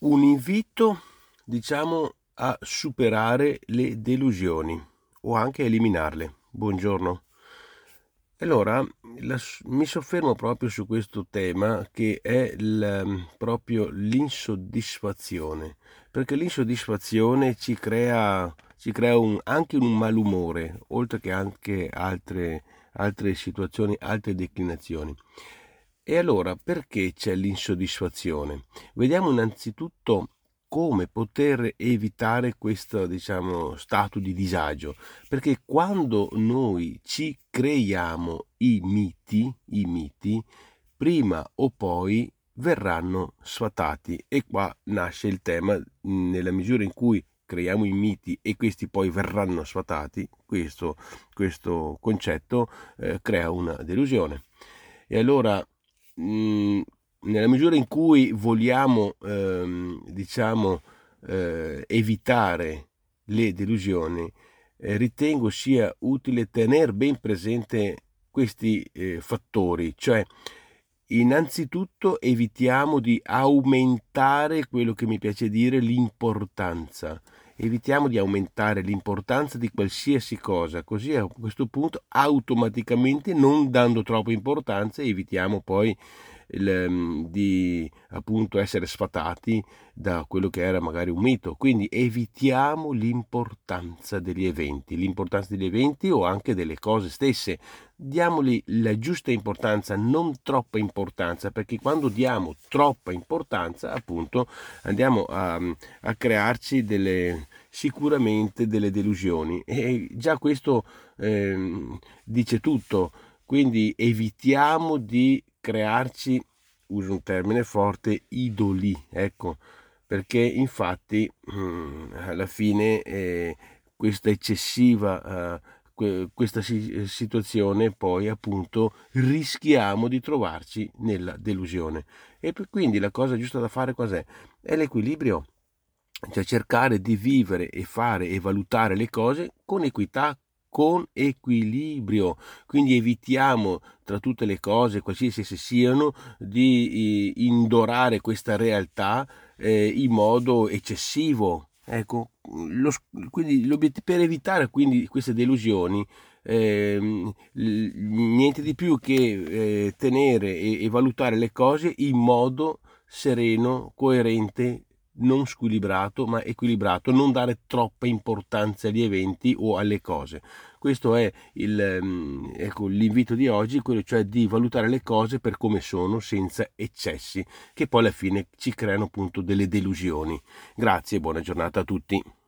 un invito, diciamo, a superare le delusioni o anche a eliminarle. Buongiorno. Allora, la, mi soffermo proprio su questo tema che è il, proprio l'insoddisfazione, perché l'insoddisfazione ci crea, ci crea un, anche un malumore, oltre che anche altre, altre situazioni, altre declinazioni. E allora perché c'è l'insoddisfazione? Vediamo innanzitutto come poter evitare questo diciamo, stato di disagio, perché quando noi ci creiamo i miti, i miti, prima o poi verranno sfatati e qua nasce il tema nella misura in cui creiamo i miti e questi poi verranno sfatati, questo, questo concetto eh, crea una delusione. E allora mh, nella misura in cui vogliamo ehm, diciamo eh, evitare le delusioni eh, ritengo sia utile tenere ben presente questi eh, fattori cioè innanzitutto evitiamo di aumentare quello che mi piace dire l'importanza evitiamo di aumentare l'importanza di qualsiasi cosa, così a questo punto automaticamente non dando troppa importanza evitiamo poi il, mm, di appunto essere sfatati da quello che era magari un mito. Quindi evitiamo l'importanza degli eventi, l'importanza degli eventi o anche delle cose stesse. Diamogli la giusta importanza, non troppa importanza, perché quando diamo troppa importanza, appunto, andiamo a, a crearci delle, sicuramente delle delusioni. E già questo eh, dice tutto. Quindi evitiamo di crearci, uso un termine forte, idoli, ecco, perché infatti mm, alla fine eh, questa eccessiva eh, questa situazione poi appunto rischiamo di trovarci nella delusione. E quindi la cosa giusta da fare cos'è? È l'equilibrio. Cioè cercare di vivere e fare e valutare le cose con equità, con equilibrio. Quindi evitiamo tra tutte le cose, qualsiasi esse siano, di indorare questa realtà eh, in modo eccessivo. Ecco, lo, quindi, per evitare quindi queste delusioni, eh, niente di più che eh, tenere e, e valutare le cose in modo sereno, coerente, non squilibrato ma equilibrato, non dare troppa importanza agli eventi o alle cose. Questo è il, mm, ecco, l'invito di oggi, quello cioè di valutare le cose per come sono, senza eccessi, che poi alla fine ci creano appunto delle delusioni. Grazie e buona giornata a tutti.